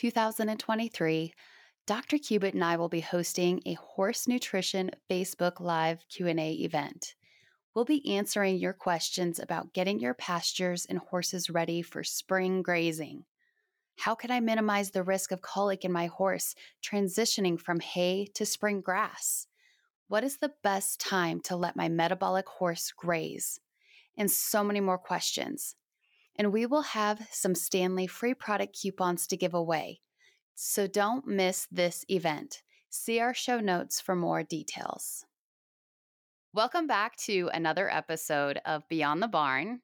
2023, Dr. Cubitt and I will be hosting a horse nutrition Facebook Live Q&A event. We'll be answering your questions about getting your pastures and horses ready for spring grazing. How can I minimize the risk of colic in my horse transitioning from hay to spring grass? What is the best time to let my metabolic horse graze? And so many more questions and we will have some Standlee free product coupons to give away. So don't miss this event. See our show notes for more details. Welcome back to another episode of Beyond the Barn.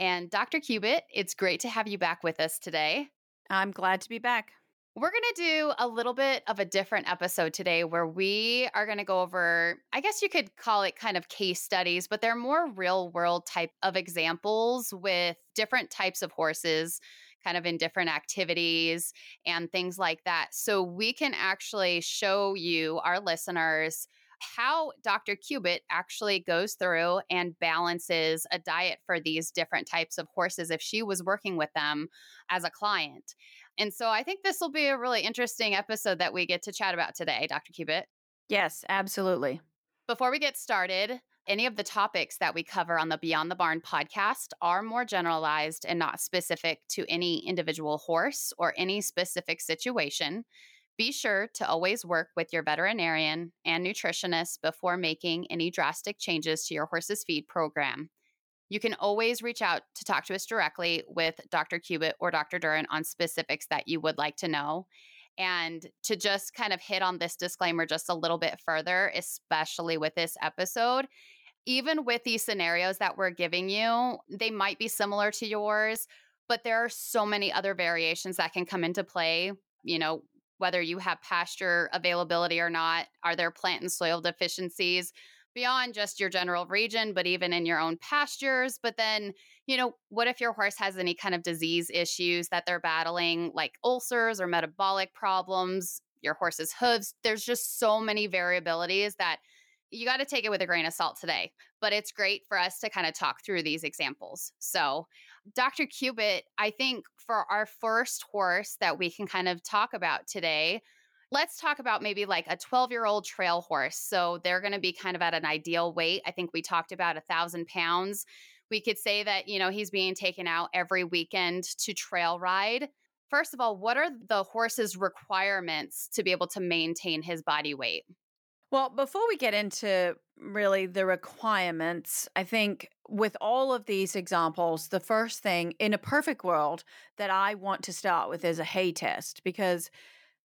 And Dr. Cubitt, it's great to have you back with us today. I'm glad to be back. We're going to do a little bit of a different episode today where we are going to go over, I guess you could call it kind of case studies, but they're more real world type of examples with different types of horses, kind of in different activities and things like that. So we can actually show you, our listeners, how Dr. Cubitt actually goes through and balances a diet for these different types of horses if she was working with them as a client. And so I think this will be a really interesting episode that we get to chat about today, Dr. Cubitt. Yes, absolutely. Before we get started, any of the topics that we cover on the Beyond the Barn podcast are more generalized and not specific to any individual horse or any specific situation. Be sure to always work with your veterinarian and nutritionist before making any drastic changes to your horse's feed program. You can always reach out to talk to us directly with Dr. Cubitt or Dr. Duren on specifics that you would like to know. And to just kind of hit on this disclaimer just a little bit further, especially with this episode, even with these scenarios that we're giving you, they might be similar to yours, but there are so many other variations that can come into play. You know, whether you have pasture availability or not, are there plant and soil deficiencies? Beyond just your general region, but even in your own pastures. But then, you know, what if your horse has any kind of disease issues that they're battling, like ulcers or metabolic problems, your horse's hooves? There's just so many variabilities that you got to take it with a grain of salt today, but it's great for us to kind of talk through these examples. So, Dr. Cubitt, I think for our first horse that we can kind of talk about today, Let's talk about maybe like a 12 year old trail horse. So they're going to be kind of at an ideal weight. I think we talked about a thousand pounds. We could say that, you know, he's being taken out every weekend to trail ride. First of all, what are the horse's requirements to be able to maintain his body weight? Well, before we get into really the requirements, I think with all of these examples, the first thing in a perfect world that I want to start with is a hay test because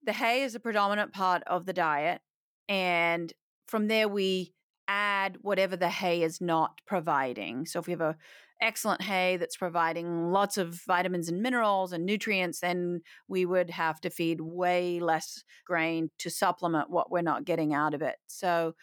the hay is a predominant part of the diet. And from there, we add whatever the hay is not providing. So if we have a excellent hay that's providing lots of vitamins and minerals and nutrients, then we would have to feed way less grain to supplement what we're not getting out of it. So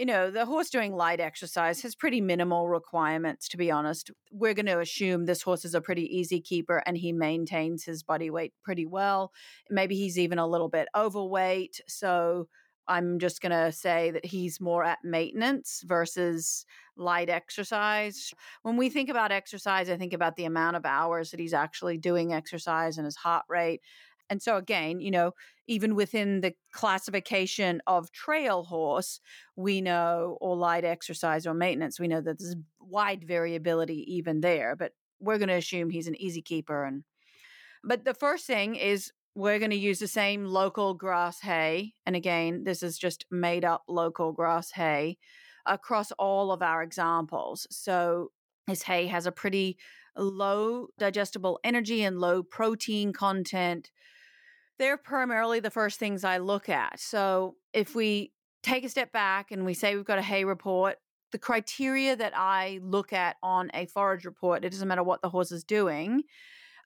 you know, the horse doing light exercise has pretty minimal requirements, to be honest. We're going to assume this horse is a pretty easy keeper and he maintains his body weight pretty well. Maybe he's even a little bit overweight. So I'm just going to say that he's more at maintenance versus light exercise. When we think about exercise, I think about the amount of hours that he's actually doing exercise and his heart rate. And so, again, you know, even within the classification of trail horse, we know, or light exercise or maintenance, we know that there's wide variability even there. But we're going to assume he's an easy keeper. And but the first thing is we're going to use the same local grass hay. And again, this is just made up local grass hay across all of our examples. So his hay has a pretty low digestible energy and low protein content they're primarily the first things I look at. So if we take a step back and we say we've got a hay report, the criteria that I look at on a forage report, it doesn't matter what the horse is doing,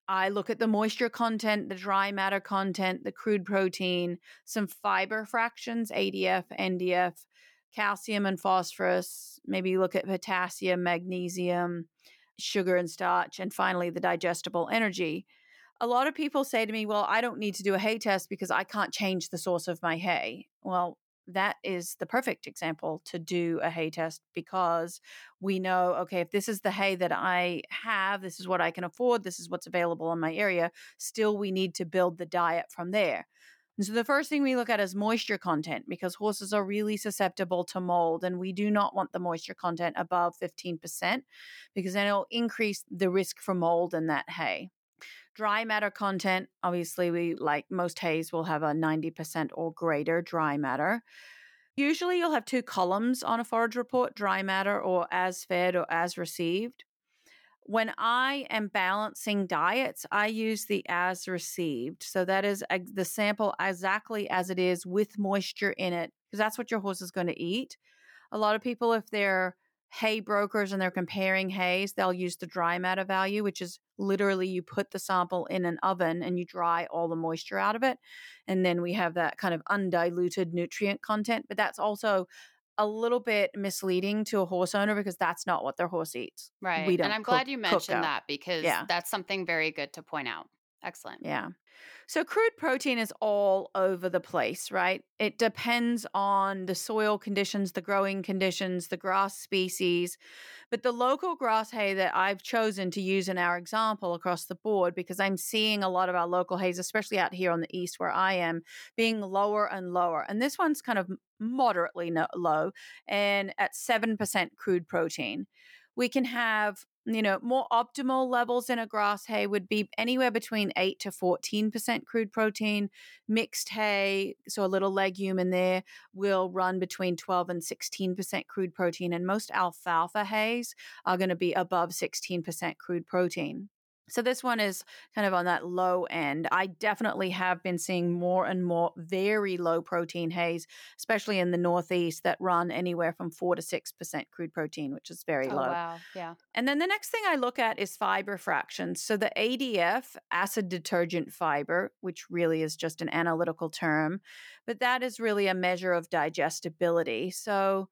I look at the moisture content, the dry matter content, the crude protein, some fiber fractions, ADF, NDF, calcium and phosphorus, maybe look at potassium, magnesium, sugar and starch, and finally the digestible energy. A lot of people say to me, Well, I don't need to do a hay test because I can't change the source of my hay. Well, that is the perfect example to do a hay test because we know okay if this is the hay that i have this is what i can afford this is what's available in my area still we need to build the diet from there and so the first thing we look at is moisture content because horses are really susceptible to mold and we do not want the moisture content above 15% because then it'll increase the risk for mold in that hay dry matter content obviously we like most hays will have a 90% or greater dry matter. Usually you'll have two columns on a forage report dry matter or as fed or as received. When i am balancing diets i use the as received so that is the sample exactly as it is with moisture in it because that's what your horse is going to eat. A lot of people if they're hay brokers and they're comparing hays, they'll use the dry matter value, which is literally you put the sample in an oven and you dry all the moisture out of it. And then we have that kind of undiluted nutrient content. But that's also a little bit misleading to a horse owner because that's not what their horse eats. Right. and I'm glad you mentioned that because yeah. that's something very good to point out. Excellent. Yeah. So, crude protein is all over the place, right? It depends on the soil conditions, the growing conditions, the grass species. But the local grass hay that I've chosen to use in our example across the board, because I'm seeing a lot of our local hays, especially out here on the east where I am, being lower and lower. And this one's kind of moderately low and at 7% crude protein we can have you know, more optimal levels in a grass hay would be anywhere between 8 to 14% crude protein. Mixed hay, so a little legume in there, will run between 12 and 16% crude protein. And most alfalfa hays are going to be above 16% crude protein. So this one is kind of on that low end. I definitely have been seeing more and more very low protein hays, especially in the Northeast, that run anywhere from four to six percent crude protein, which is very oh, low. Wow, yeah. And then the next thing I look at is fiber fractions. So the ADF, acid detergent fiber, which really is just an analytical term, but that is really a measure of digestibility. So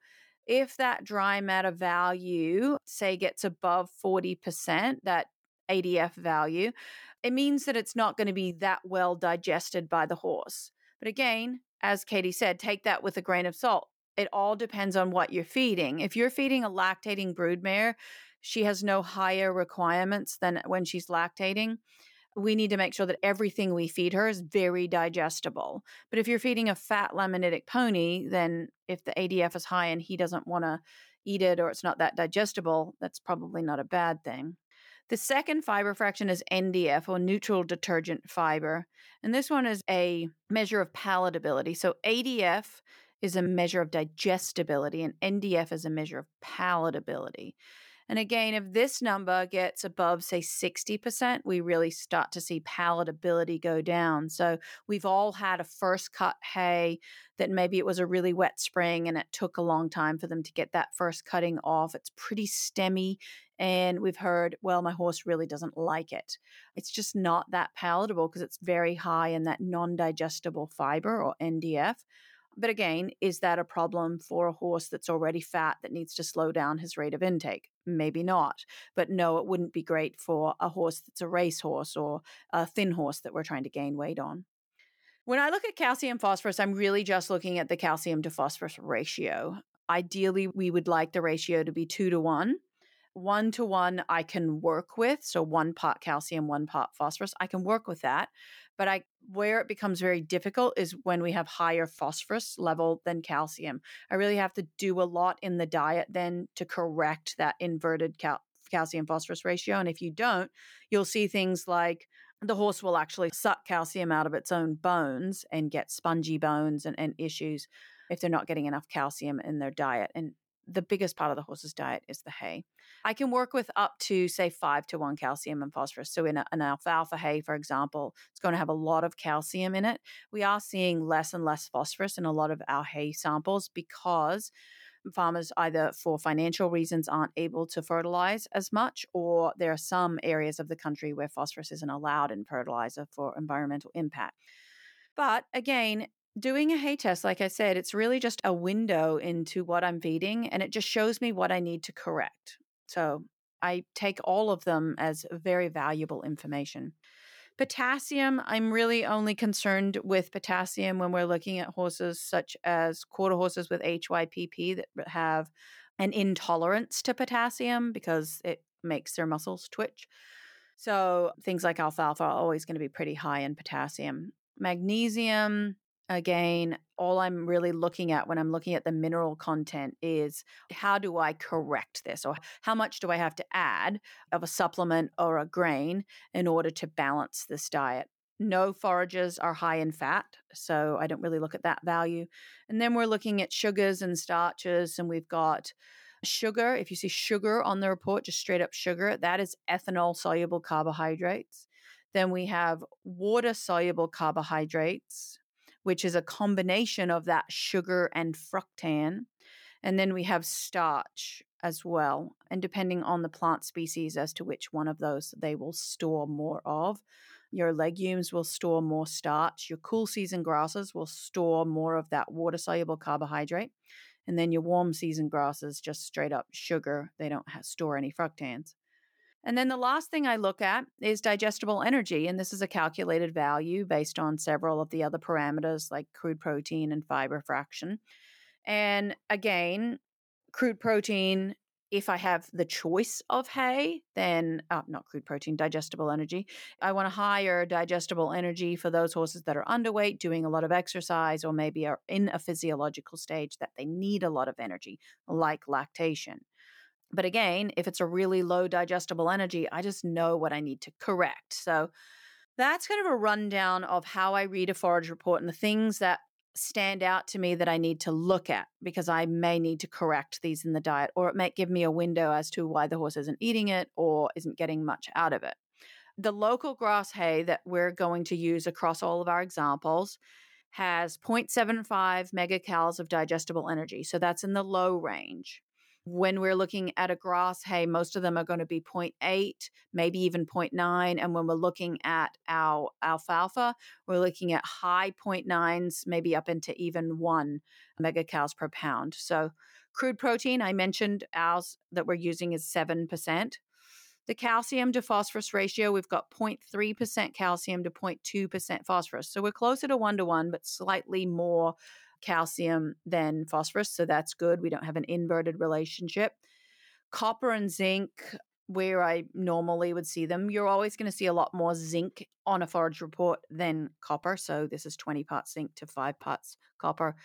if that dry matter value, say, gets above 40%, that ADF value, it means that it's not going to be that well digested by the horse. But again, as Katy said, take that with a grain of salt. It all depends on what you're feeding. If you're feeding a lactating broodmare, she has no higher requirements than when she's lactating. We need to make sure that everything we feed her is very digestible. But if you're feeding a fat laminitic pony, then if the ADF is high and he doesn't want to eat it or it's not that digestible, that's probably not a bad thing. The second fiber fraction is NDF or neutral detergent fiber. And this one is a measure of palatability. So ADF is a measure of digestibility and NDF is a measure of palatability. And again, if this number gets above, say, 60%, we really start to see palatability go down. So we've all had a first cut hay that maybe it was a really wet spring and it took a long time for them to get that first cutting off. It's pretty stemmy. And we've heard, well, my horse really doesn't like it. It's just not that palatable because it's very high in that non digestible fiber or NDF. But again, is that a problem for a horse that's already fat that needs to slow down his rate of intake? Maybe not. But no, it wouldn't be great for a horse that's a racehorse or a thin horse that we're trying to gain weight on. When I look at calcium phosphorus, I'm really just looking at the calcium to phosphorus ratio. Ideally, we would like the ratio to be two to one one to one I can work with. So one part calcium, one part phosphorus. I can work with that. But I where it becomes very difficult is when we have higher phosphorus level than calcium. I really have to do a lot in the diet then to correct that inverted cal- calcium phosphorus ratio. And if you don't, you'll see things like the horse will actually suck calcium out of its own bones and get spongy bones and, and issues if they're not getting enough calcium in their diet. And the biggest part of the horse's diet is the hay. I can work with up to, say, five to one calcium and phosphorus. So, in a, an alfalfa hay, for example, it's going to have a lot of calcium in it. We are seeing less and less phosphorus in a lot of our hay samples because farmers either for financial reasons aren't able to fertilize as much, or there are some areas of the country where phosphorus isn't allowed in fertilizer for environmental impact. But again, doing a hay test, like I said, it's really just a window into what I'm feeding and it just shows me what I need to correct. So I take all of them as very valuable information. Potassium, I'm really only concerned with potassium when we're looking at horses such as quarter horses with HYPP that have an intolerance to potassium because it makes their muscles twitch. So things like alfalfa are always going to be pretty high in potassium. Magnesium, again, all I'm really looking at when I'm looking at the mineral content is how do I correct this or how much do I have to add of a supplement or a grain in order to balance this diet? No forages are high in fat, so I don't really look at that value. And then we're looking at sugars and starches, and we've got sugar. If you see sugar on the report, just straight up sugar, that is ethanol soluble carbohydrates. Then we have water soluble carbohydrates, which is a combination of that sugar and fructan. And then we have starch as well. And depending on the plant species as to which one of those they will store more of. Your legumes will store more starch. Your cool season grasses will store more of that water soluble carbohydrate. And then your warm season grasses just straight up sugar. They don't have, store any fructans. And then the last thing I look at is digestible energy. And this is a calculated value based on several of the other parameters like crude protein and fiber fraction. And again, crude protein, if I have the choice of hay, then uh, not crude protein, digestible energy. I want a higher digestible energy for those horses that are underweight, doing a lot of exercise, or maybe are in a physiological stage that they need a lot of energy, like lactation. But again, if it's a really low digestible energy, I just know what I need to correct. So that's kind of a rundown of how I read a forage report and the things that stand out to me that I need to look at because I may need to correct these in the diet, or it might give me a window as to why the horse isn't eating it or isn't getting much out of it. The local grass hay that we're going to use across all of our examples has 0.75 megacals of digestible energy. So that's in the low range. When we're looking at a grass hay, most of them are going to be 0.8, maybe even 0.9. And when we're looking at our alfalfa, we're looking at high 0.9s, maybe up into even one megacals per pound. So crude protein, I mentioned ours that we're using is 7%. The calcium to phosphorus ratio, we've got 0.3% calcium to 0.2% phosphorus. So we're closer to one to one, but slightly more calcium than phosphorus. So that's good. We don't have an inverted relationship. Copper and zinc, where I normally would see them, you're always going to see a lot more zinc on a forage report than copper. So this is 20 parts zinc to five parts copper.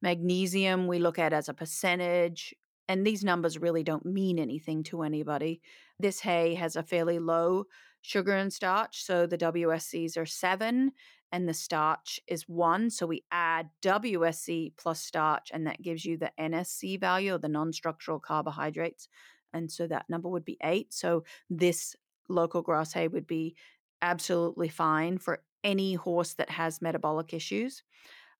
Magnesium, we look at as a percentage. And these numbers really don't mean anything to anybody. This hay has a fairly low sugar and starch. So the WSCs are seven and the starch is one. So we add WSC plus starch, and that gives you the NSC value, or the non structural carbohydrates. And so that number would be eight. So this local grass hay would be absolutely fine for any horse that has metabolic issues.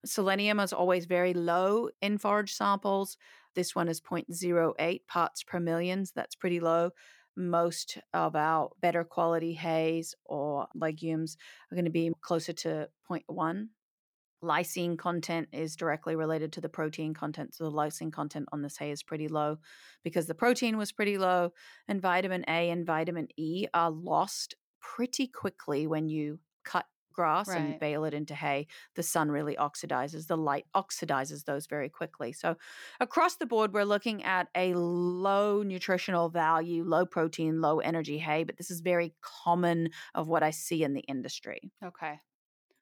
Selenium is always very low in forage samples. This one is 0.08 parts per million. So that's pretty low most of our better quality hays or legumes are going to be closer to 0.1. Lysine content is directly related to the protein content. So the lysine content on this hay is pretty low because the protein was pretty low. And vitamin A and vitamin E are lost pretty quickly when you cut grass right. and bale it into hay, the sun really oxidizes. The light oxidizes those very quickly. So, across the board, we're looking at a low nutritional value, low protein, low energy hay, but this is very common of what I see in the industry. Okay.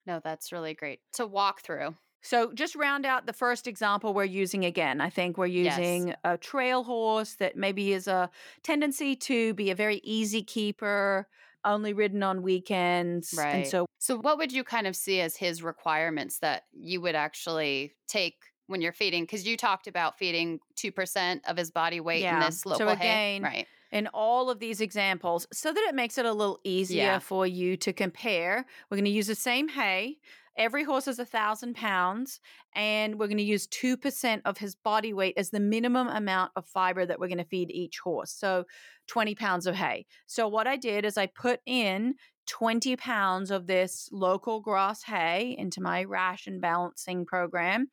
No, that's really great. To walk through. So, just round out the first example we're using again. I think we're using yes. a trail horse that maybe is a tendency to be a very easy keeper, only ridden on weekends. Right. And so So what would you kind of see as his requirements that you would actually take when you're feeding? Because you talked about feeding two percent of his body weight yeah. in this local so again, hay. Right. In all of these examples, so that it makes it a little easier yeah. for you to compare, we're going to use the same hay. Every horse is a thousand pounds, and we're going to use 2% of his body weight as the minimum amount of fiber that we're going to feed each horse. So 20 pounds of hay. So, what I did is I put in 20 pounds of this local grass hay into my ration balancing program,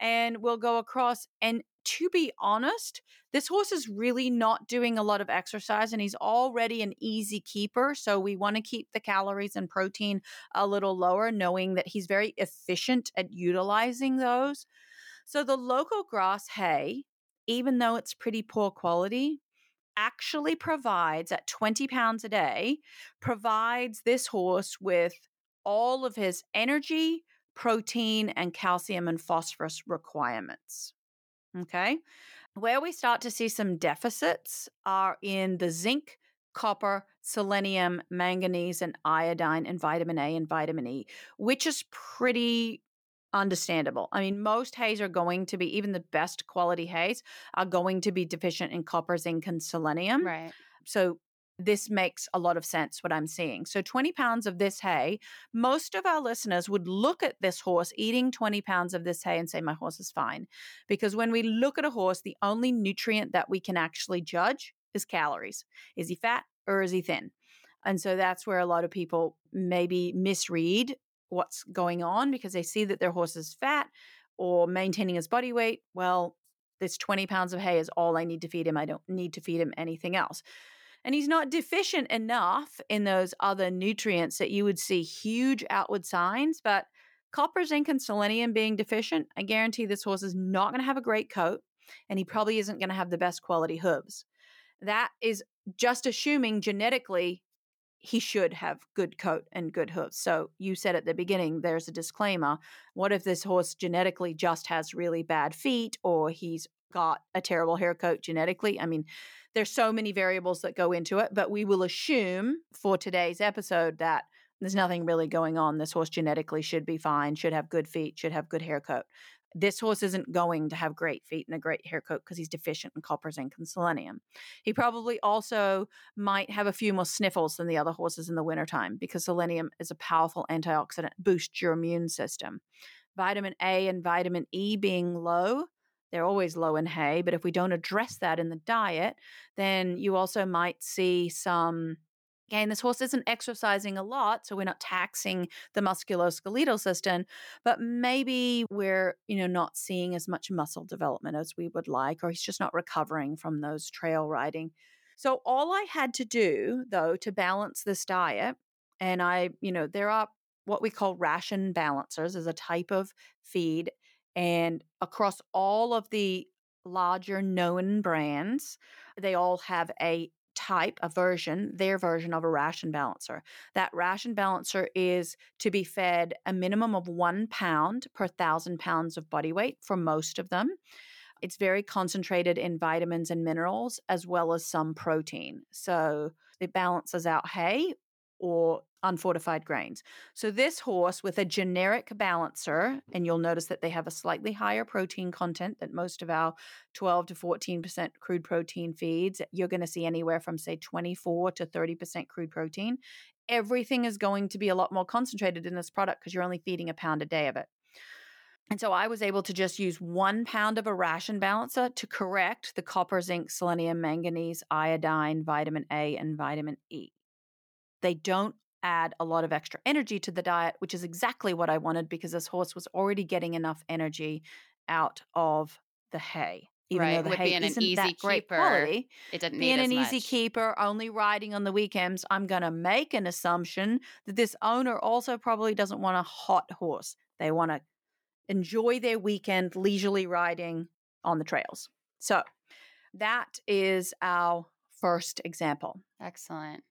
and we'll go across. And to be honest, this horse is really not doing a lot of exercise and he's already an easy keeper. So we want to keep the calories and protein a little lower, knowing that he's very efficient at utilizing those. So the local grass hay, even though it's pretty poor quality, actually provides at 20 pounds a day, provides this horse with all of his energy, protein, and calcium and phosphorus requirements. Okay. Where we start to see some deficits are in the zinc, copper, selenium, manganese, and iodine, and vitamin A and vitamin E, which is pretty understandable. I mean, most hays are going to be, even the best quality hays, are going to be deficient in copper, zinc, and selenium. Right. So this makes a lot of sense what I'm seeing. So 20 pounds of this hay, most of our listeners would look at this horse eating 20 pounds of this hay and say, My horse is fine. Because when we look at a horse, the only nutrient that we can actually judge is calories. Is he fat or is he thin? And so that's where a lot of people maybe misread what's going on because they see that their horse is fat or maintaining his body weight. Well, this 20 pounds of hay is all I need to feed him. I don't need to feed him anything else and he's not deficient enough in those other nutrients that you would see huge outward signs. But copper, zinc, and selenium being deficient, I guarantee this horse is not going to have a great coat and he probably isn't going to have the best quality hooves. That is just assuming genetically he should have good coat and good hooves. So you said at the beginning there's a disclaimer. What if this horse genetically just has really bad feet or he's got a terrible hair coat genetically? I mean, there's so many variables that go into it, but we will assume for today's episode that there's nothing really going on. This horse genetically should be fine, should have good feet, should have good hair coat. This horse isn't going to have great feet and a great hair coat because he's deficient in copper, zinc, and selenium. He probably also might have a few more sniffles than the other horses in the wintertime because selenium is a powerful antioxidant, boosts your immune system. Vitamin A and vitamin E being low they're always low in hay. But if we don't address that in the diet, then you also might see some Again, this horse isn't exercising a lot, so we're not taxing the musculoskeletal system, but maybe we're, you know, not seeing as much muscle development as we would like, or he's just not recovering from those trail riding. So all I had to do, though, to balance this diet, and I, you know, there are what we call ration balancers as a type of feed and across all of the larger known brands, they all have a type, a version, their version of a ration balancer. That ration balancer is to be fed a minimum of one pound per thousand pounds of body weight for most of them. It's very concentrated in vitamins and minerals as well as some protein. So it balances out hay or unfortified grains. So this horse with a generic balancer, and you'll notice that they have a slightly higher protein content than most of our 12 to 14% crude protein feeds. You're going to see anywhere from say 24 to 30% crude protein. Everything is going to be a lot more concentrated in this product because you're only feeding a pound a day of it. And so I was able to just use one pound of a ration balancer to correct the copper, zinc, selenium, manganese, iodine, vitamin A, and vitamin E. They don't add a lot of extra energy to the diet, which is exactly what I wanted because this horse was already getting enough energy out of the hay. Even right, though the hay being isn't an easy that great keeper, quality, it didn't being an much. easy keeper, only riding on the weekends. I'm going to make an assumption that this owner also probably doesn't want a hot horse. They want to enjoy their weekend leisurely riding on the trails. So that is our first example. Excellent.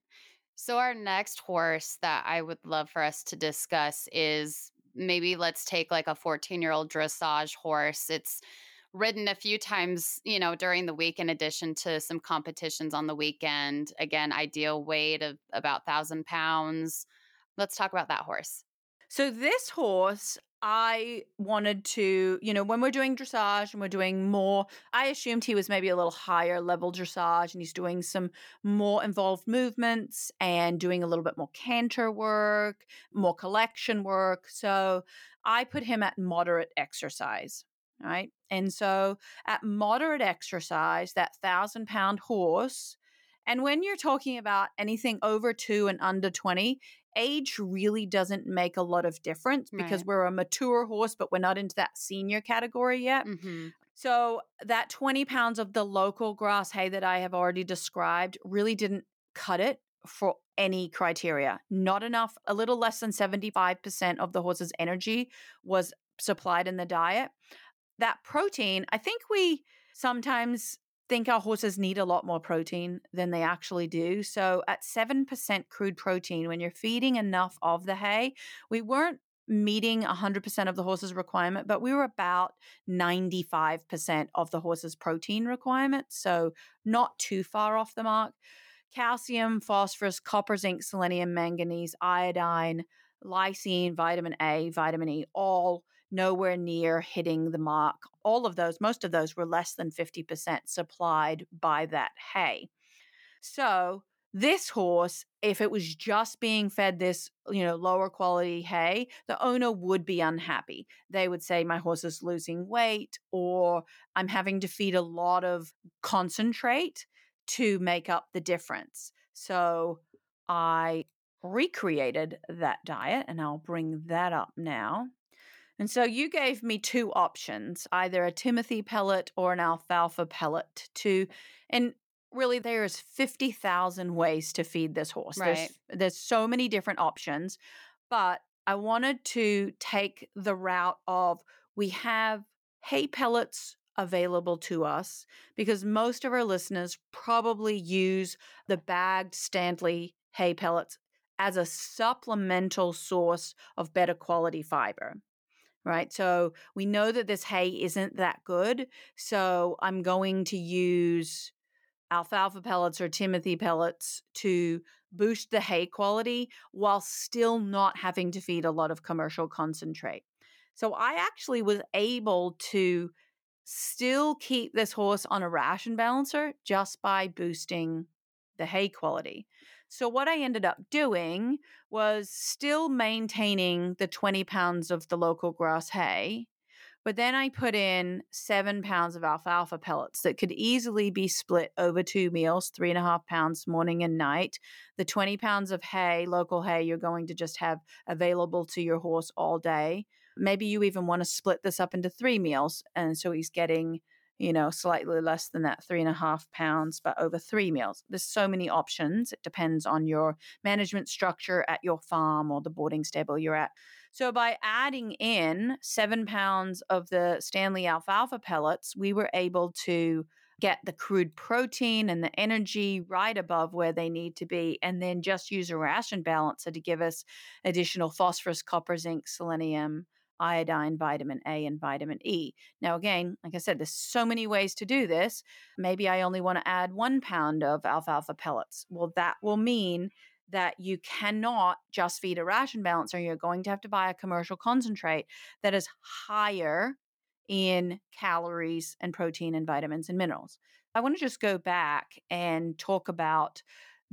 So, our next horse that I would love for us to discuss is maybe let's take like a 14 year old dressage horse. It's ridden a few times, you know, during the week, in addition to some competitions on the weekend. Again, ideal weight of about 1,000 pounds. Let's talk about that horse. So this horse, I wanted to, you know, when we're doing dressage and we're doing more, I assumed he was maybe a little higher level dressage and he's doing some more involved movements and doing a little bit more canter work, more collection work. So I put him at moderate exercise. Right. And so at moderate exercise, that thousand pound horse, and when you're talking about anything over two and under 20, age really doesn't make a lot of difference because we're a mature horse, but we're not into that senior category yet. hmm So that 20 pounds of the local grass hay that I have already described really didn't cut it for any criteria. Not enough, a little less than 75% of the horse's energy was supplied in the diet. That protein, I think we sometimes think our horses need a lot more protein than they actually do. So at 7% crude protein, when you're feeding enough of the hay, we weren't meeting 100% of the horse's requirement, but we were about 95% of the horse's protein requirement. So not too far off the mark. Calcium, phosphorus, copper, zinc, selenium, manganese, iodine, lysine, vitamin A, vitamin E, all nowhere near hitting the mark. All of those, most of those were less than 50% supplied by that hay. So, this horse, if it was just being fed this, you know, lower quality hay, the owner would be unhappy. They would say, My horse is losing weight, or I'm having to feed a lot of concentrate to make up the difference. So, I recreated that diet, and I'll bring that up now. And so you gave me two options, either a Timothy pellet or an alfalfa pellet to and really there's 50,000 ways to feed this horse. Right. There's there's so many different options, but I wanted to take the route of we have hay pellets available to us because most of our listeners probably use the bagged Standlee hay pellets as a supplemental source of better quality fiber right? So we know that this hay isn't that good. So I'm going to use alfalfa pellets or Timothy pellets to boost the hay quality while still not having to feed a lot of commercial concentrate. So I actually was able to still keep this horse on a ration balancer just by boosting the hay quality. So, what I ended up doing was still maintaining the 20 pounds of the local grass hay, but then I put in seven pounds of alfalfa pellets that could easily be split over two meals, three and a half pounds morning and night. The 20 pounds of hay, local hay, you're going to just have available to your horse all day. Maybe you even want to split this up into three meals. And so he's getting you know, slightly less than that three and a half pounds, but over three meals. There's so many options. It depends on your management structure at your farm or the boarding stable you're at. So by adding in seven pounds of the Standlee alfalfa pellets, we were able to get the crude protein and the energy right above where they need to be, and then just use a ration balancer to give us additional phosphorus, copper, zinc, selenium, iodine, vitamin A, and vitamin E. Now, again, like I said, there's so many ways to do this. Maybe I only want to add one pound of alfalfa pellets. Well, that will mean that you cannot just feed a ration balancer. You're going to have to buy a commercial concentrate that is higher in calories and protein and vitamins and minerals. I want to just go back and talk about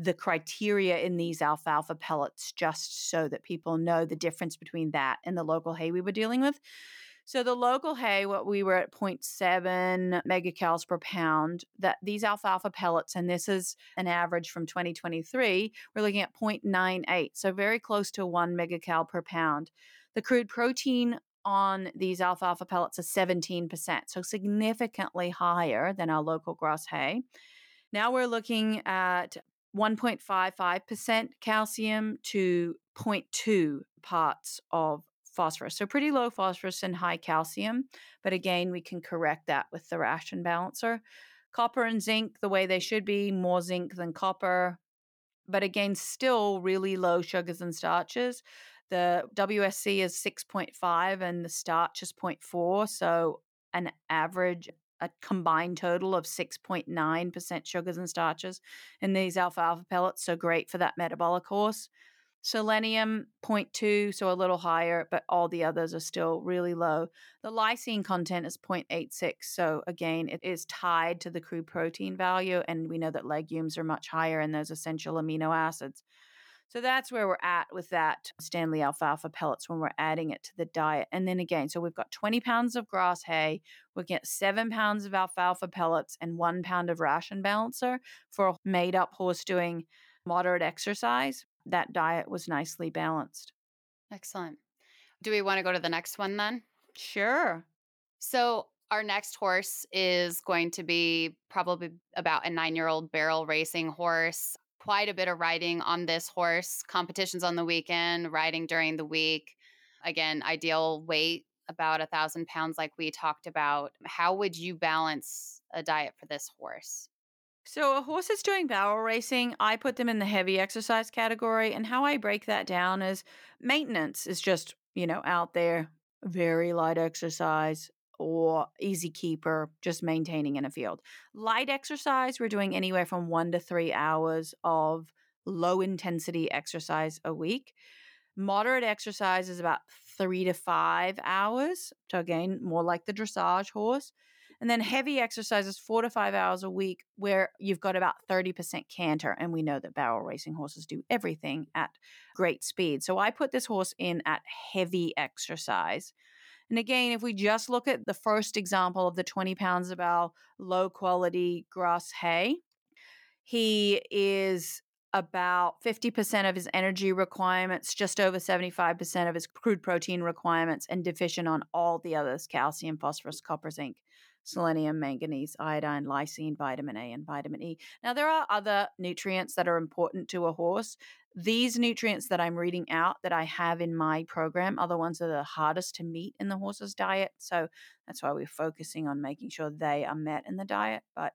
the criteria in these alfalfa pellets just so that people know the difference between that and the local hay we were dealing with. So the local hay, what we were at 0.7 megacals per pound, that these alfalfa pellets, and this is an average from 2023, we're looking at 0.98, so very close to one megacal per pound. The crude protein on these alfalfa pellets is 17%, so significantly higher than our local grass hay. Now we're looking at 1.55% calcium to 0.2 parts of phosphorus. So pretty low phosphorus and high calcium. But again, we can correct that with the ration balancer. Copper and zinc, the way they should be, more zinc than copper. But again, still really low sugars and starches. The WSC is 6.5 and the starch is 0.4. So an average a combined total of 6.9% sugars and starches in these alfalfa pellets. So great for that metabolic horse. selenium 0.2 so a little higher but all the others are still really low the lysine content is 0.86 so again it is tied to the crude protein value and we know that legumes are much higher in those essential amino acids so that's where we're at with that Standlee alfalfa pellets when we're adding it to the diet. And then again, so we've got 20 pounds of grass hay, we get seven pounds of alfalfa pellets, and one pound of ration balancer for a made up horse doing moderate exercise that diet was nicely balanced. Excellent. Do we want to go to the next one then? Sure. So, our next horse is going to be probably about a nine year old barrel racing horse. Quite a bit of riding on this horse, competitions on the weekend, riding during the week. Again, ideal weight about a thousand pounds, like we talked about. How would you balance a diet for this horse? So, a horse that's doing barrel racing. I put them in the heavy exercise category. And how I break that down is maintenance is just, you know, out there, very light exercise or easy keeper, just maintaining in a field. Light exercise, we're doing anywhere from one to three hours of low intensity exercise a week. Moderate exercise is about three to five hours. So, again, more like the dressage horse. And then heavy exercises, four to five hours a week, where you've got about 30% canter. And we know that barrel racing horses do everything at great speed. So I put this horse in at heavy exercise. And again, if we just look at the first example of the 20 pounds of our low quality grass hay, he is about 50% of his energy requirements, just over 75% of his crude protein requirements, and deficient on all the others calcium, phosphorus, copper, zinc, selenium, manganese, iodine, lysine, vitamin A, and vitamin E. Now, there are other nutrients that are important to a horse. These nutrients that I'm reading out that I have in my program are the ones that are the hardest to meet in the horse's diet. So that's why we're focusing on making sure they are met in the diet. But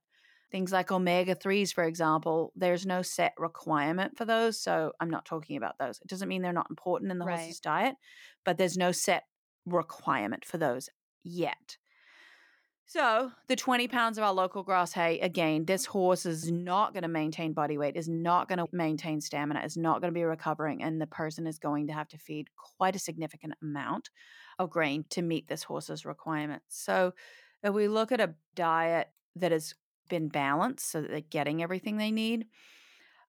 things like omega 3s, for example, there's no set requirement for those. So I'm not talking about those. It doesn't mean they're not important in the right. horse's diet, but there's no set requirement for those yet. So, the 20 pounds of our local grass hay, again, this horse is not going to maintain body weight, is not going to maintain stamina, is not going to be recovering, and the person is going to have to feed quite a significant amount of grain to meet this horse's requirements. So, if we look at a diet that has been balanced so that they're getting everything they need,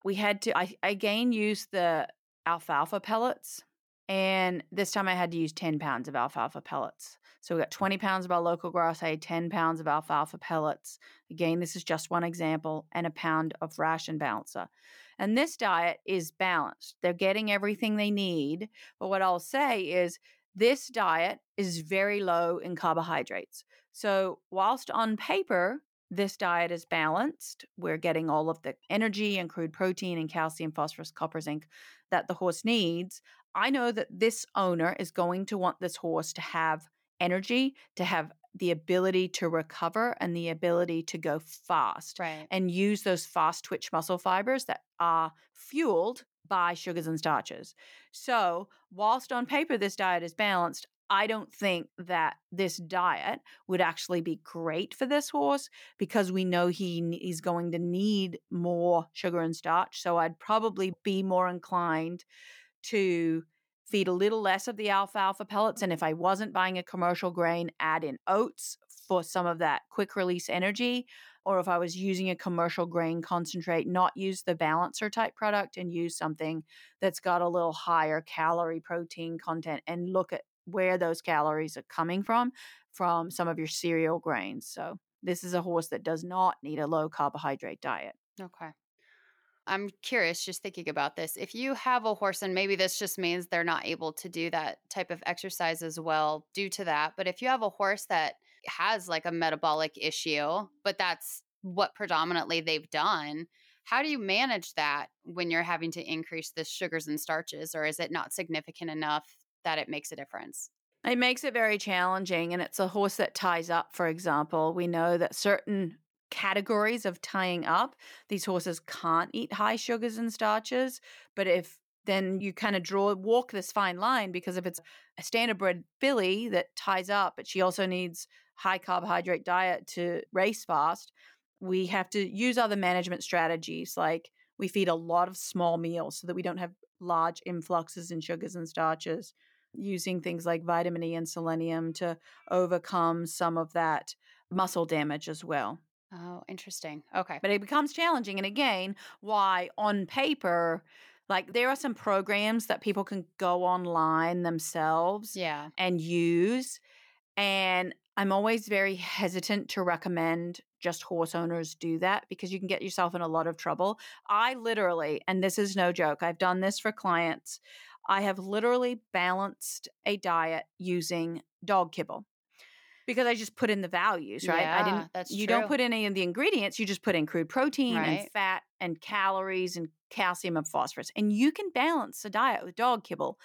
we had to, I again use the alfalfa pellets. And this time I had to use 10 pounds of alfalfa pellets. So we got 20 pounds of our local grass hay, 10 pounds of alfalfa pellets. Again, this is just one example, and a pound of ration balancer. And this diet is balanced. They're getting everything they need. But what I'll say is this diet is very low in carbohydrates. So, whilst on paper, this diet is balanced, we're getting all of the energy and crude protein and calcium, phosphorus, copper, zinc that the horse needs. I know that this owner is going to want this horse to have energy, to have the ability to recover and the ability to go fast right. and use those fast twitch muscle fibers that are fueled by sugars and starches. So, whilst on paper this diet is balanced, I don't think that this diet would actually be great for this horse because we know he is going to need more sugar and starch. So I'd probably be more inclined to feed a little less of the alfalfa pellets. And if I wasn't buying a commercial grain, add in oats for some of that quick release energy. Or if I was using a commercial grain concentrate, not use the balancer type product and use something that's got a little higher calorie protein content and look at where those calories are coming from, from some of your cereal grains. So this is a horse that does not need a low carbohydrate diet. Okay. I'm curious just thinking about this. If you have a horse, and maybe this just means they're not able to do that type of exercise as well due to that, but if you have a horse that has like a metabolic issue, but that's what predominantly they've done, how do you manage that when you're having to increase the sugars and starches, or is it not significant enough that it makes a difference? It makes it very challenging. And it's a horse that ties up, for example. We know that certain categories of tying up. These horses can't eat high sugars and starches, but if then you kind of draw walk this fine line because if it's a standard bred filly that ties up, but she also needs high carbohydrate diet to race fast, we have to use other management strategies like We feed a lot of small meals so that we don't have large influxes in sugars and starches, using things like vitamin E and selenium to overcome some of that muscle damage as well. Oh, interesting. Okay. But it becomes challenging. And again, why on paper, like there are some programs that people can go online themselves Yeah. and use. And I'm always very hesitant to recommend just horse owners do that because you can get yourself in a lot of trouble. I literally, and this is no joke, I've done this for clients. I have literally balanced a diet using dog kibble because I just put in the values, right? I Yeah, didn't that's you don't put in any of the ingredients, you just put in crude protein and fat and calories and calcium and phosphorus. And you can balance a diet with dog kibble.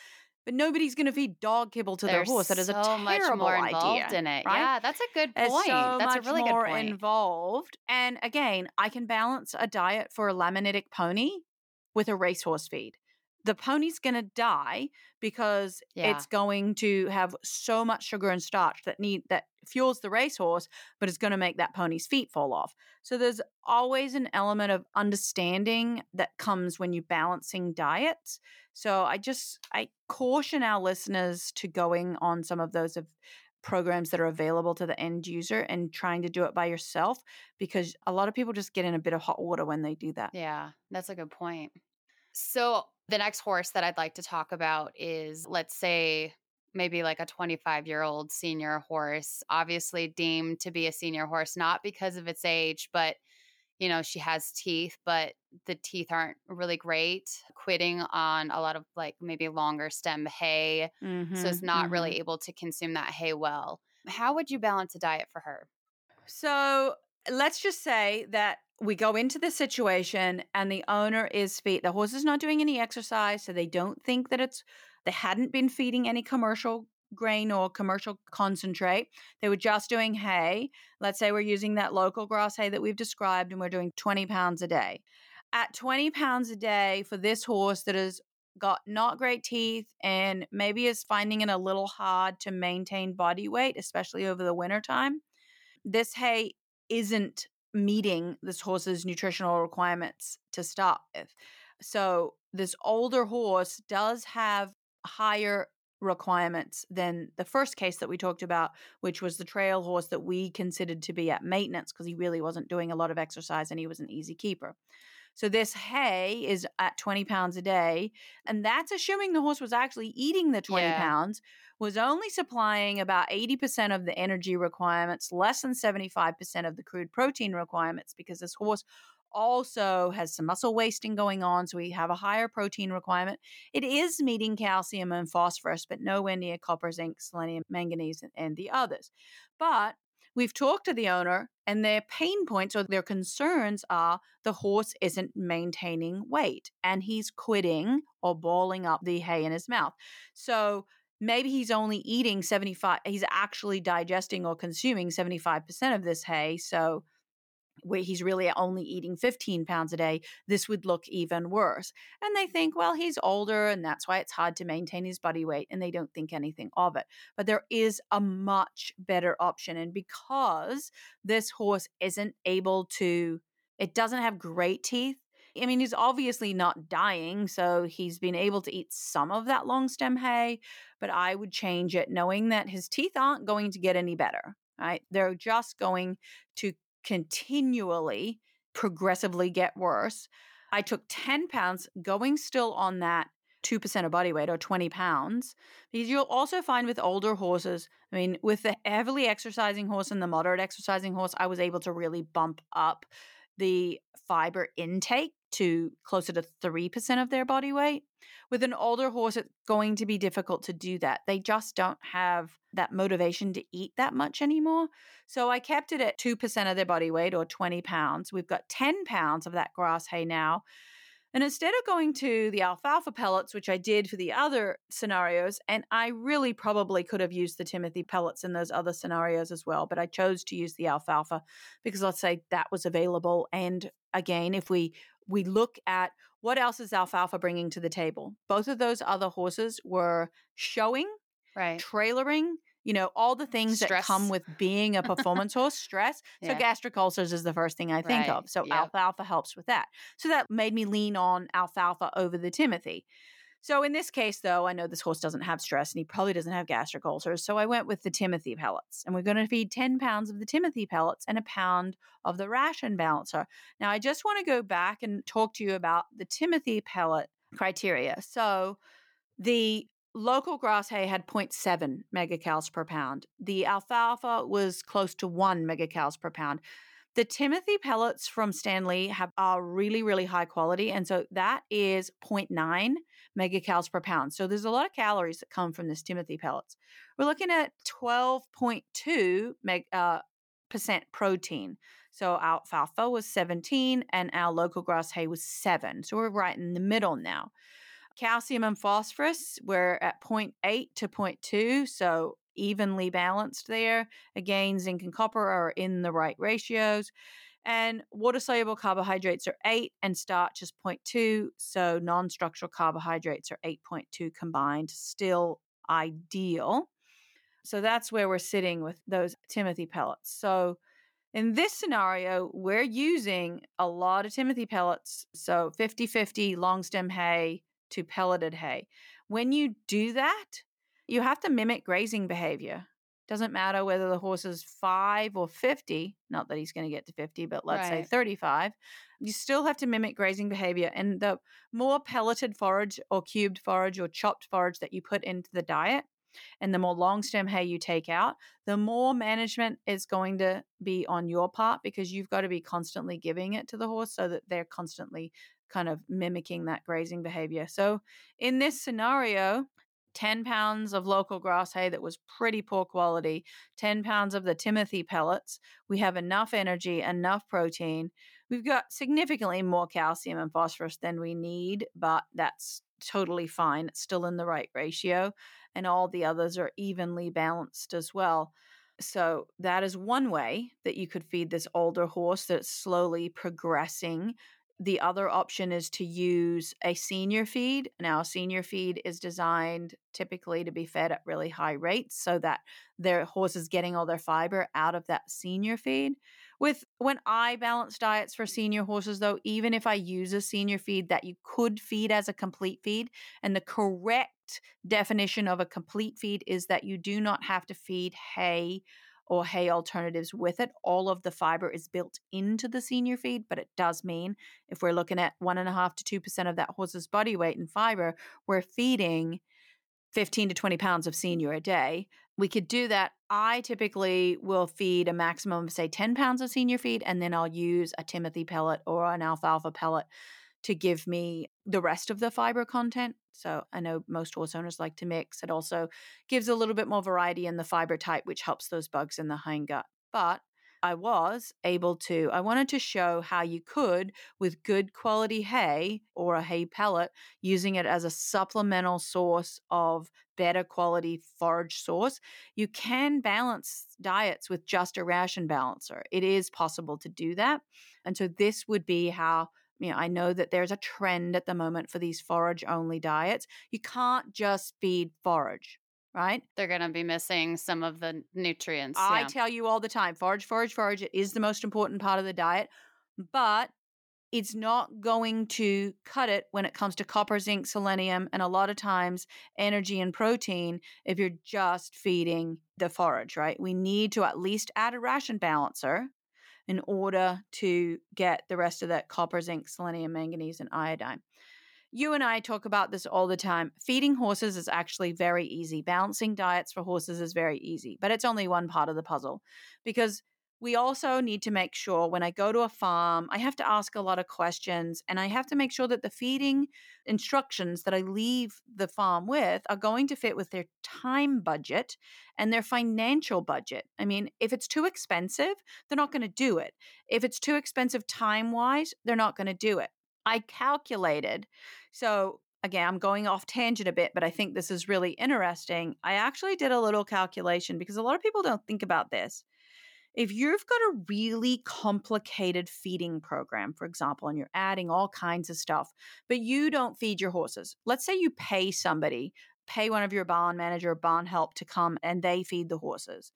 But nobody's going to feed dog kibble to There's their horse. That is a so much terrible more involved idea, in it. right? Yeah, that's a good point. so that's a really more good point. involved. And again, I can balance a diet for a laminitic pony with a racehorse feed. The pony's going to die because Yeah. it's going to have so much sugar and starch that need that fuels the racehorse, but it's going to make that pony's feet fall off. So there's always an element of understanding that comes when you're balancing diets. So I just I caution our listeners to going on some of those of programs that are available to the end user and trying to do it by yourself because a lot of people just get in a bit of hot water when they do that. Yeah, that's a good point. So, the next horse that I'd like to talk about is let's say maybe like a 25 year old senior horse, obviously deemed to be a senior horse, not because of its age, but you know, she has teeth, but the teeth aren't really great, quidding on a lot of like maybe longer stem hay. So, it's not mhm. really able to consume that hay well. How would you balance a diet for her? So let's just say that we go into the situation and the owner is feed the horse is not doing any exercise, so they don't think that it's they hadn't been feeding any commercial grain or commercial concentrate. They were just doing hay. Let's say we're using that local grass hay that we've described and we're doing 20 pounds a day. At 20 pounds a day for this horse that has got not great teeth and maybe is finding it a little hard to maintain body weight, especially over the winter time this hay isn't meeting this horse's nutritional requirements to start with. So, this older horse does have higher requirements than the first case that we talked about, which was the trail horse that we considered to be at maintenance because he really wasn't doing a lot of exercise and he was an easy keeper. So, this hay is at 20 pounds a day, and that's assuming the horse was actually eating the 20 Yeah. pounds was only supplying about 80% of the energy requirements, less than 75% of the crude protein requirements, because this horse also has some muscle wasting going on. So we have a higher protein requirement. It is meeting calcium and phosphorus, but nowhere near copper, zinc, selenium, manganese, and, and the others. But we've talked to the owner, and their pain points or their concerns are the horse isn't maintaining weight and he's quidding or balling up the hay in his mouth. So maybe he's only eating 75 he's actually digesting or consuming 75% of this hay so where he's really only eating 15 pounds a day this would look even worse and they think well he's older and that's why it's hard to maintain his body weight and they don't think anything of it but there is a much better option and because this horse isn't able to it doesn't have great teeth I mean, he's obviously not dying, so he's been able to eat some of that long stem hay, but I would change it knowing that his teeth aren't going to get any better, right? They're just going to continually, progressively get worse. I took 10 pounds, going still on that 2% of body weight or 20 pounds. Because you'll also find with older horses, I mean, with the heavily exercising horse and the moderate exercising horse, I was able to really bump up the fiber intake to closer to 3% of their body weight. With an older horse, it's going to be difficult to do that. They just don't have that motivation to eat that much anymore. So I kept it at 2% of their body weight or 20 pounds. We've got 10 pounds of that grass hay now. And instead of going to the alfalfa pellets, which I did for the other scenarios, and I really probably could have used the Timothy pellets in those other scenarios as well, but I chose to use the alfalfa because let's say that was available. And again, if we we look at what else is alfalfa bringing to the table, both of those other horses were showing, Right. trailering, you know, all the things that come with being a performance horse, stress. So gastric ulcers is the first thing I think Right. of. So Yep. alfalfa helps with that. So that made me lean on alfalfa over the Timothy. So in this case, though, I know this horse doesn't have stress and he probably doesn't have gastric ulcers. So I went with the Timothy pellets. And we're going to feed 10 pounds of the Timothy pellets and a pound of the ration balancer. Now, I just want to go back and talk to you about the Timothy pellet criteria. So the local grass hay had 0.7 megacals per pound. The alfalfa was close to 1 megacals per pound. The Timothy pellets from Standlee have are really, really high quality. And so that is 0.9 megacals per pound. So there's a lot of calories that come from this Timothy pellets. We're looking at 12.2 meg, uh, percent protein. So our alfalfa was 17 and our local grass hay was 7. So we're right in the middle now. Calcium and phosphorus, we're at 0.8 to 0.2, so evenly balanced there. Uh, Again, zinc and copper are in the right ratios. And water soluble carbohydrates are 8 and starch is 0.2, so non structural carbohydrates are 8.2 combined, still ideal. So that's where we're sitting with those Timothy pellets. So in this scenario, we're using a lot of Timothy pellets. So 50 50 long stem hay to pelleted hay. When you do that, you have to mimic grazing behavior. Doesn't matter whether the horse is five or 50, not that he's going to get to 50, but let's say 35. You still have to mimic grazing behavior. And the more pelleted forage or cubed forage or chopped forage that you put into the diet, and the more long stem hay you take out, the more management is going to be on your part because you've got to be constantly giving it to the horse so that they're constantly kind of mimicking that grazing behavior. So in this scenario, 10 pounds of local grass hay that was pretty poor quality, 10 pounds of the Timothy pellets. We have enough energy, enough protein. We've got significantly more calcium and phosphorus than we need, but that's totally fine. It's still in the right ratio. And all the others are evenly balanced as well. So that is one way that you could feed this older horse that's slowly progressing. The other option is to use a senior feed. Now, a senior feed is designed typically to be fed at really high rates so that their horse is getting all their fiber out of that senior feed. With when I balance diets for senior horses, though, even if I use a senior feed that you could feed as a complete feed, and the correct definition of a complete feed is that you do not have to feed hay or hay alternatives with it. All of the fiber is built into the senior feed, but it does mean if we're looking at one and a half to two percent of that horse's body weight in fiber, we're feeding 15 to 20 pounds of senior a day. We could do that. I typically will feed a maximum of, say, 10 pounds of senior feed, and then I'll use a Timothy pellet or an alfalfa pellet to give me the rest of the fiber content. So I know most horse owners like to mix. It also gives a little bit more variety in the fiber type, which helps those bugs in the hindgut. But I was able to, I wanted to show how you could, with good quality hay or a hay pellet, using it as a supplemental source of better quality forage source, you can balance diets with just a ration balancer. It is possible to do that. And so this would be how you know, I know that there's a trend at the moment for these forage only diets. You can't just feed forage, right? They're going to be missing some of the nutrients. I yeah. tell you all the time forage, forage, forage. It is the most important part of the diet, but it's not going to cut it when it comes to copper, zinc, selenium, and a lot of times energy and protein if you're just feeding the forage, right? We need to at least add a ration balancer in order to get the rest of that copper, zinc, selenium, manganese, and iodine. You and I talk about this all the time. Feeding horses is actually very easy. Balancing diets for horses is very easy, but it's only one part of the puzzle because we also need to make sure when I go to a farm, I have to ask a lot of questions and I have to make sure that the feeding instructions that I leave the farm with are going to fit with their time budget and their financial budget. I mean, if it's too expensive, they're not going to do it. If it's too expensive time wise, they're not going to do it. I calculated. So, again, I'm going off tangent a bit, but I think this is really interesting. I actually did a little calculation because a lot of people don't think about this. If you've got a really complicated feeding program, for example, and you're adding all kinds of stuff, but you don't feed your horses, let's say you pay somebody pay one of your barn manager or barn help to come and they feed the horses.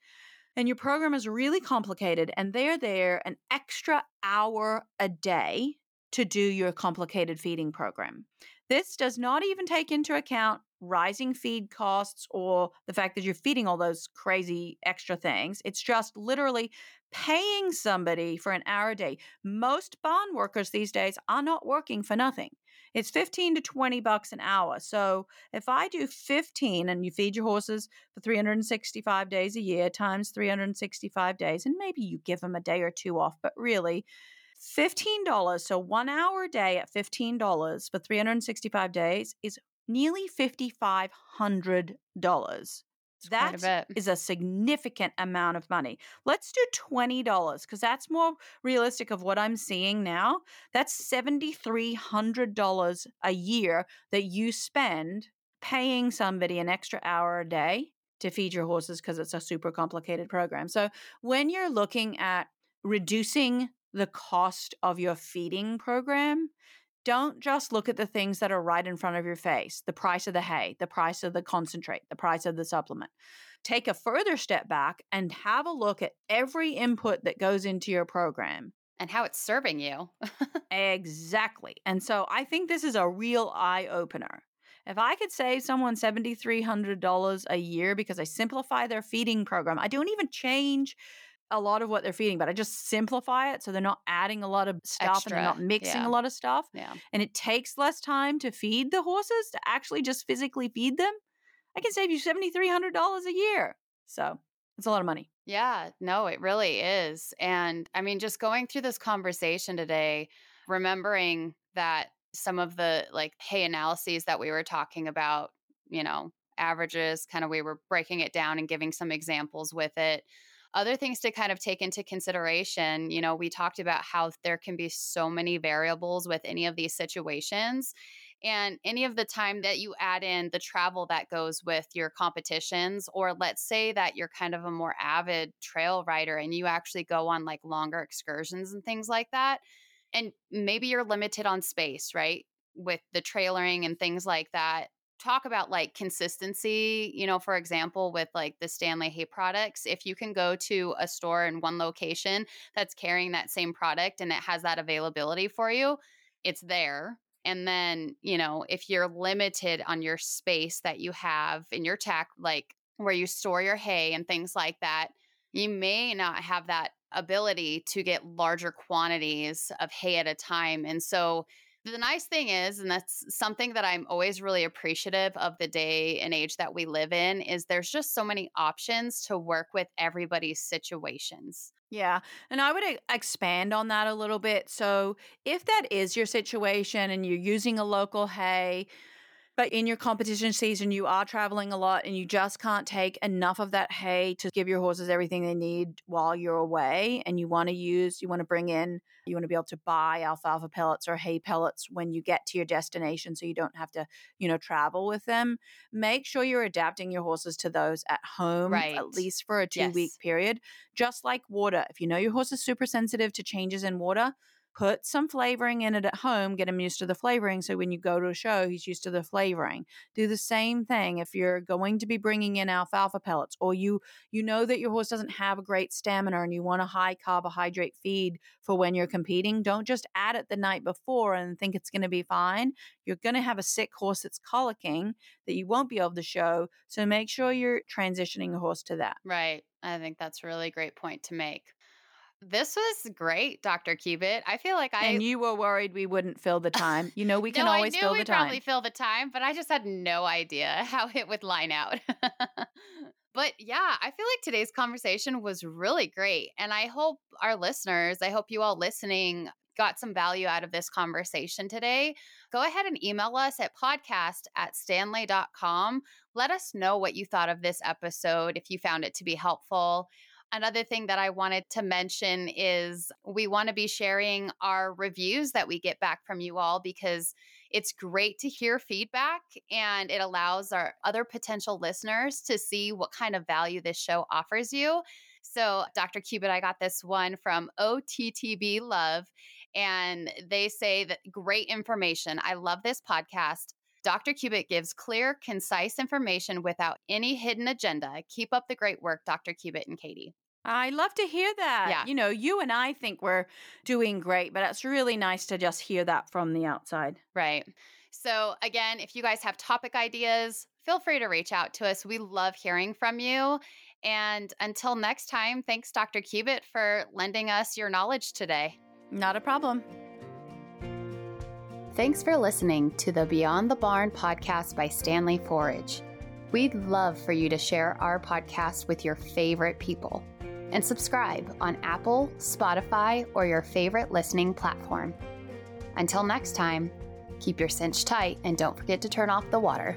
And your program is really complicated, and they're there an extra hour a day to do your complicated feeding program. This does not even take into account rising feed costs or the fact that you're feeding all those crazy extra things. It's just literally paying somebody for an hour a day. Most barn workers these days are not working for nothing. It's 15 to 20 bucks an hour. So if I do 15 and you feed your horses for 365 days a year times 365 days, and maybe you give them a day or two off, but really, $15, so one hour a day at $15 for 365 days is nearly $5,500. That a is a significant amount of money. Let's do $20 because that's more realistic of what I'm seeing now. That's $7,300 a year that you spend paying somebody an extra hour a day to feed your horses because it's a super complicated program. So when you're looking at reducing the cost of your feeding program, don't just look at the things that are right in front of your face the price of the hay, the price of the concentrate, the price of the supplement. Take a further step back and have a look at every input that goes into your program and how it's serving you. exactly. And so I think this is a real eye opener. If I could save someone $7,300 a year because I simplify their feeding program, I don't even change a lot of what they're feeding, but I just simplify it so they're not adding a lot of stuff Extra, and they're not mixing yeah. a lot of stuff. Yeah. And it takes less time to feed the horses to actually just physically feed them. I can save you $7,300 a year. So it's a lot of money. Yeah, no, it really is. And I mean, just going through this conversation today, remembering that some of the like hay analyses that we were talking about, you know, averages, kind of we were breaking it down and giving some examples with it other things to kind of take into consideration, you know, we talked about how there can be so many variables with any of these situations. And any of the time that you add in the travel that goes with your competitions, or let's say that you're kind of a more avid trail rider and you actually go on like longer excursions and things like that. And maybe you're limited on space, right? With the trailering and things like that talk about like consistency, you know, for example, with like the Standlee Hay products, if you can go to a store in one location that's carrying that same product and it has that availability for you, it's there. And then, you know, if you're limited on your space that you have in your tack, like where you store your hay and things like that, you may not have that ability to get larger quantities of hay at a time. And so, the nice thing is, and that's something that I'm always really appreciative of the day and age that we live in, is there's just so many options to work with everybody's situations. Yeah. And I would expand on that a little bit. So, if that is your situation and you're using a local hay, but in your competition season, you are traveling a lot and you just can't take enough of that hay to give your horses everything they need while you're away. And you want to use, you want to bring in, you want to be able to buy alfalfa pellets or hay pellets when you get to your destination so you don't have to, you know, travel with them. Make sure you're adapting your horses to those at home, right. at least for a two week period. Just like water. If you know your horse is super sensitive to changes in water, put some flavoring in it at home, get him used to the flavoring. So when you go to a show, he's used to the flavoring. Do the same thing if you're going to be bringing in alfalfa pellets or you you know that your horse doesn't have a great stamina and you want a high carbohydrate feed for when you're competing. Don't just add it the night before and think it's going to be fine. You're going to have a sick horse that's colicking that you won't be able to show. So make sure you're transitioning a horse to that. Right. I think that's a really great point to make. This was great, Dr. Cubitt. I feel like I And you were worried we wouldn't fill the time. You know, we can no, always I knew fill the time. probably fill the time, but I just had no idea how it would line out. but yeah, I feel like today's conversation was really great. And I hope our listeners, I hope you all listening got some value out of this conversation today. Go ahead and email us at podcast at standlee.com. Let us know what you thought of this episode, if you found it to be helpful. Another thing that I wanted to mention is we want to be sharing our reviews that we get back from you all because it's great to hear feedback and it allows our other potential listeners to see what kind of value this show offers you. So, Dr. Cubitt, I got this one from OTTB Love, and they say that great information. I love this podcast Dr. Cubitt gives clear, concise information without any hidden agenda. Keep up the great work, Dr. Cubitt and Katy. I love to hear that. Yeah. You know, you and I think we're doing great, but it's really nice to just hear that from the outside. Right. So, again, if you guys have topic ideas, feel free to reach out to us. We love hearing from you. And until next time, thanks, Dr. Cubitt, for lending us your knowledge today. Not a problem. Thanks for listening to the Beyond the Barn podcast by Standlee Forage. We'd love for you to share our podcast with your favorite people and subscribe on Apple, Spotify, or your favorite listening platform. Until next time, keep your cinch tight and don't forget to turn off the water.